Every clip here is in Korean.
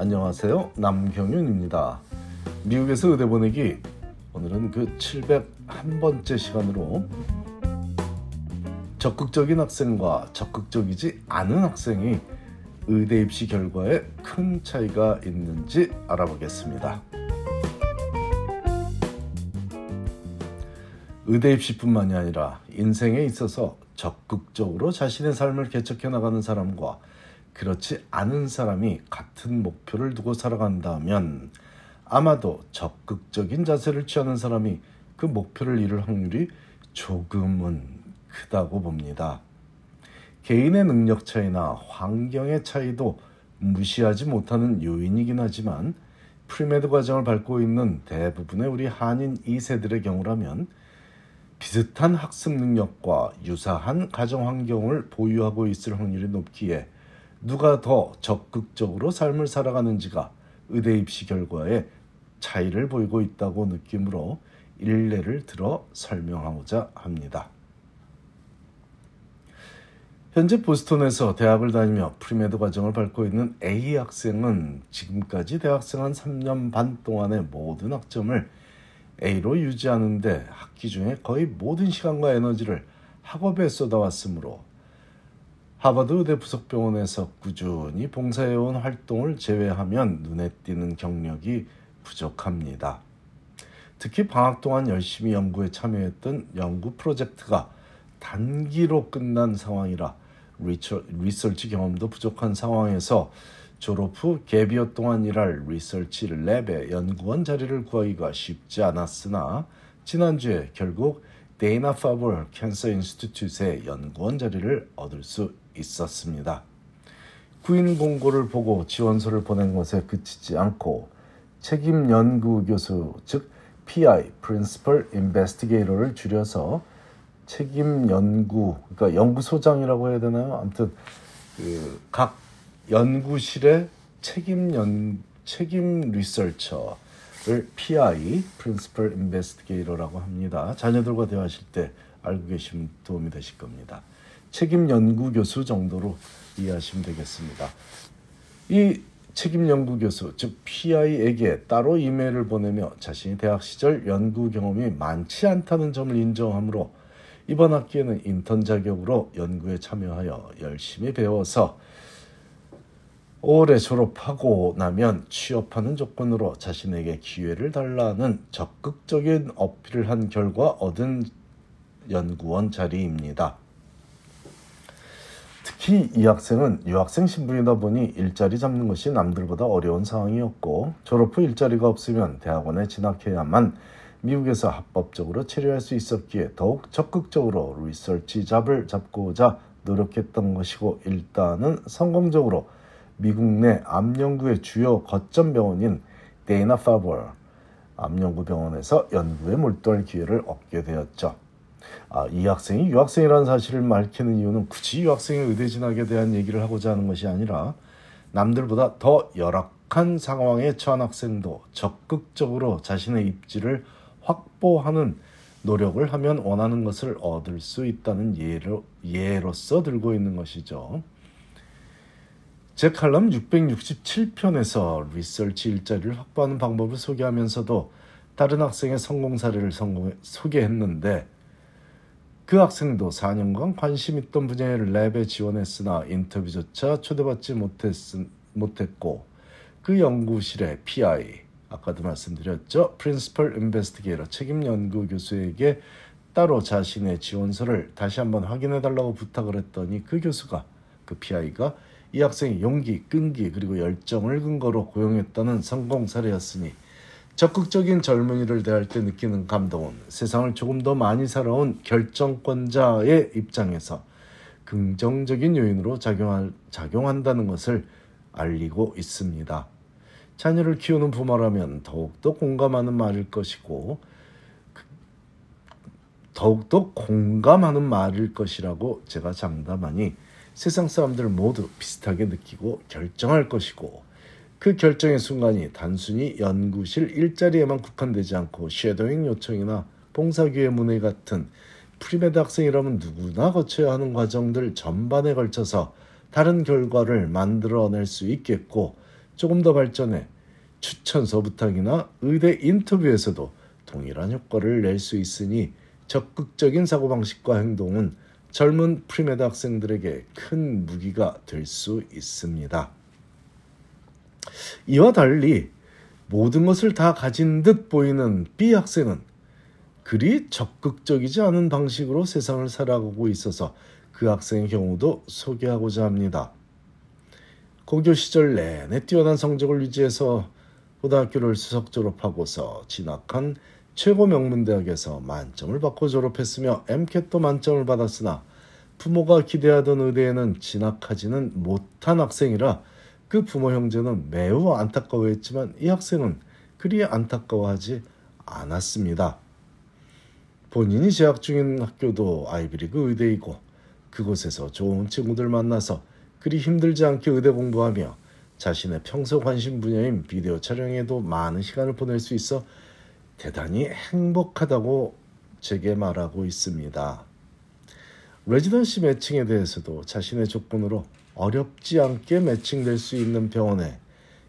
안녕하세요. 남경윤입니다. 미국에서 의대 보내기 오늘은 그 701번째 시간으로 적극적인 학생과 적극적이지 않은 학생이 의대 입시 결과에 큰 차이가 있는지 알아보겠습니다. 의대 입시뿐만이 아니라 인생에 있어서 적극적으로 자신의 삶을 개척해 나가는 사람과 그렇지 않은 사람이 같은 목표를 두고 살아간다면 아마도 적극적인 자세를 취하는 사람이 그 목표를 이룰 확률이 조금은 크다고 봅니다. 개인의 능력 차이나 환경의 차이도 무시하지 못하는 요인이긴 하지만 premed 과정을 밟고 있는 대부분의 우리 한인 2세들의 경우라면 비슷한 학습 능력과 유사한 가정 환경을 보유하고 있을 확률이 높기에 누가 더 적극적으로 삶을 살아가는지가 의대 입시 결과에 차이를 보이고 있다고 느낌으로 일례를 들어 설명하고자 합니다. 현재 보스턴에서 대학을 다니며 premed 과정을 밟고 있는 A 학생은 지금까지 대학생 한 3년 반 동안의 모든 학점을 A로 유지하는데 학기 중에 거의 모든 시간과 에너지를 학업에 쏟아왔으므로 하버드 의대 부속병원에서 꾸준히 봉사해온 활동을 제외하면 눈에 띄는 경력이 부족합니다. 특히 방학 동안 열심히 연구에 참여했던 연구 프로젝트가 단기로 끝난 상황이라 리처, 리서치 경험도 부족한 상황에서 졸업 후 개비어 동안 일할 리서치 랩의 연구원 자리를 구하기가 쉽지 않았으나 지난주에 결국 Dana-Farber Cancer Institute의 연구원 자리를 얻을 수 있었습니다. 구인 공고를 보고 지원서를 보낸 것에 그치지 않고 책임 연구 교수 즉 PI (Principal Investigator를 줄여서 책임 연구 그러니까 연구소장이라고 해야 되나요? 아무튼 그 각 연구실의 책임 연 책임 researcher를 PI (Principal Investigator라고 합니다. 자녀들과 대화하실 때 알고 계시면 도움이 되실 겁니다. 책임 연구 교수 정도로 이해하시면 되겠습니다. 이 책임 연구 교수 즉 PI에게 따로 이메일을 보내며 자신이 대학 시절 연구 경험이 많지 않다는 점을 인정하므로 이번 학기에는 인턴 자격으로 연구에 참여하여 열심히 배워서 올해 졸업하고 나면 취업하는 조건으로 자신에게 기회를 달라는 적극적인 어필을 한 결과 얻은 연구원 자리입니다. 특히 이 학생은 유학생 신분이다 보니 일자리 잡는 것이 남들보다 어려운 상황이었고 졸업 후 일자리가 없으면 대학원에 진학해야만 미국에서 합법적으로 체류할 수 있었기에 더욱 적극적으로 research job을 잡고자 노력했던 것이고 일단은 성공적으로 미국 내 암연구의 주요 거점 병원인 Dana-Farber 암연구 병원에서 연구에 몰두할 기회를 얻게 되었죠. 아, 이 학생이 유학생이라는 사실을 밝히는 이유는 굳이 유학생의 의대 진학에 대한 얘기를 하고자 하는 것이 아니라 남들보다 더 열악한 상황에 처한 학생도 적극적으로 자신의 입지를 확보하는 노력을 하면 원하는 것을 얻을 수 있다는 예로, 예로서 들고 있는 것이죠. 제 칼럼 667편에서 리서치 일자리를 확보하는 방법을 소개하면서도 다른 학생의 성공 사례를 성공, 소개했는데 그 학생도 4년간 관심 있던 분야의 랩에 지원했으나 인터뷰조차 초대받지 못했, 못했고 그 연구실의 PI 아까도 말씀드렸죠. Principal Investigator 책임 연구 교수에게 따로 자신의 지원서를 다시 한번 확인해 달라고 부탁을 했더니 그 교수가 그 PI가 이 학생의 용기, 끈기 그리고 열정을 근거로 고용했다는 성공 사례였으니 적극적인 젊은이를 대할 때 느끼는 감동은 세상을 조금 더 많이 살아온 결정권자의 입장에서 긍정적인 요인으로 작용할, 작용한다는 것을 알리고 있습니다. 자녀를 키우는 부모라면 더욱더 공감하는 말일 것이고 그, 더욱더 공감하는 말일 것이라고 제가 장담하니 세상 사람들 모두 비슷하게 느끼고 결정할 것이고 그 결정의 순간이 단순히 연구실 일자리에만 국한되지 않고 shadowing 요청이나 봉사기회 문의 같은 premed 학생이라면 누구나 거쳐야 하는 과정들 전반에 걸쳐서 다른 결과를 만들어낼 수 있겠고 조금 더 발전해 추천서 부탁이나 의대 인터뷰에서도 동일한 효과를 낼 수 있으니 적극적인 사고방식과 행동은 젊은 premed 학생들에게 큰 무기가 될 수 있습니다. 이와 달리 모든 것을 다 가진 듯 보이는 B 학생은 그리 적극적이지 않은 방식으로 세상을 살아가고 있어서 그 학생의 경우도 소개하고자 합니다. 고교 시절 내내 뛰어난 성적을 유지해서 고등학교를 수석 졸업하고서 진학한 최고 명문대학에서 만점을 받고 졸업했으며 MCAT도 만점을 받았으나 부모가 기대하던 의대에는 진학하지는 못한 학생이라 그 부모 형제는 매우 안타까워했지만 이 학생은 그리 안타까워하지 않았습니다. 본인이 재학 중인 학교도 아이비리그 의대이고 그곳에서 좋은 친구들 만나서 그리 힘들지 않게 의대 공부하며 자신의 평소 관심 분야인 비디오 촬영에도 많은 시간을 보낼 수 있어 대단히 행복하다고 제게 말하고 있습니다. 레지던시 매칭에 대해서도 자신의 조건으로 어렵지 않게 매칭될 수 있는 병원에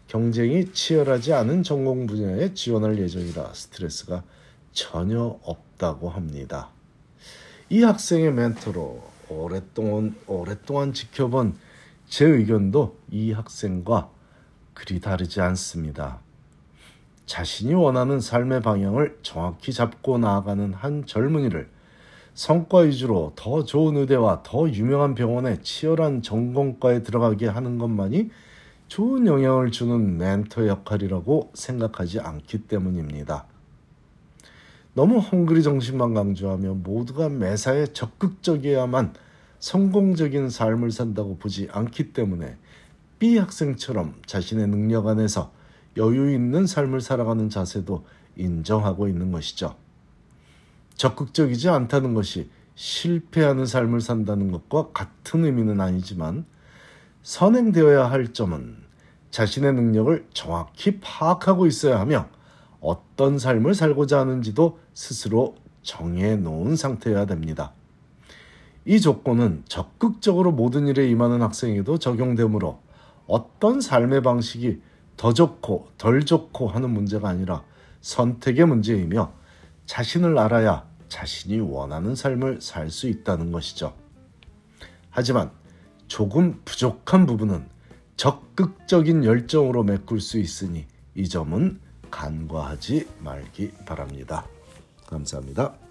경쟁이 치열하지 않은 전공 분야에 지원할 예정이라 스트레스가 전혀 없다고 합니다. 이 학생의 멘토로 오랫동안 오랫동안 지켜본 제 의견도 이 학생과 그리 다르지 않습니다. 자신이 원하는 삶의 방향을 정확히 잡고 나아가는 한 젊은이를 성과 위주로 더 좋은 의대와 더 유명한 병원에 치열한 전공과에 들어가게 하는 것만이 좋은 영향을 주는 멘토 역할이라고 생각하지 않기 때문입니다. 너무 헝그리 정신만 강조하며 모두가 매사에 적극적이어야만 성공적인 삶을 산다고 보지 않기 때문에 B 학생처럼 자신의 능력 안에서 여유 있는 삶을 살아가는 자세도 인정하고 있는 것이죠. 적극적이지 않다는 것이 실패하는 삶을 산다는 것과 같은 의미는 아니지만 선행되어야 할 점은 자신의 능력을 정확히 파악하고 있어야 하며 어떤 삶을 살고자 하는지도 스스로 정해 놓은 상태여야 됩니다. 이 조건은 적극적으로 모든 일에 임하는 학생에도 적용되므로 어떤 삶의 방식이 더 좋고 덜 좋고 하는 문제가 아니라 선택의 문제이며 자신을 알아야 자신이 원하는 삶을 살 수 있다는 것이죠. 하지만 조금 부족한 부분은 적극적인 열정으로 메꿀 수 있으니 이 점은 간과하지 말기 바랍니다. 감사합니다.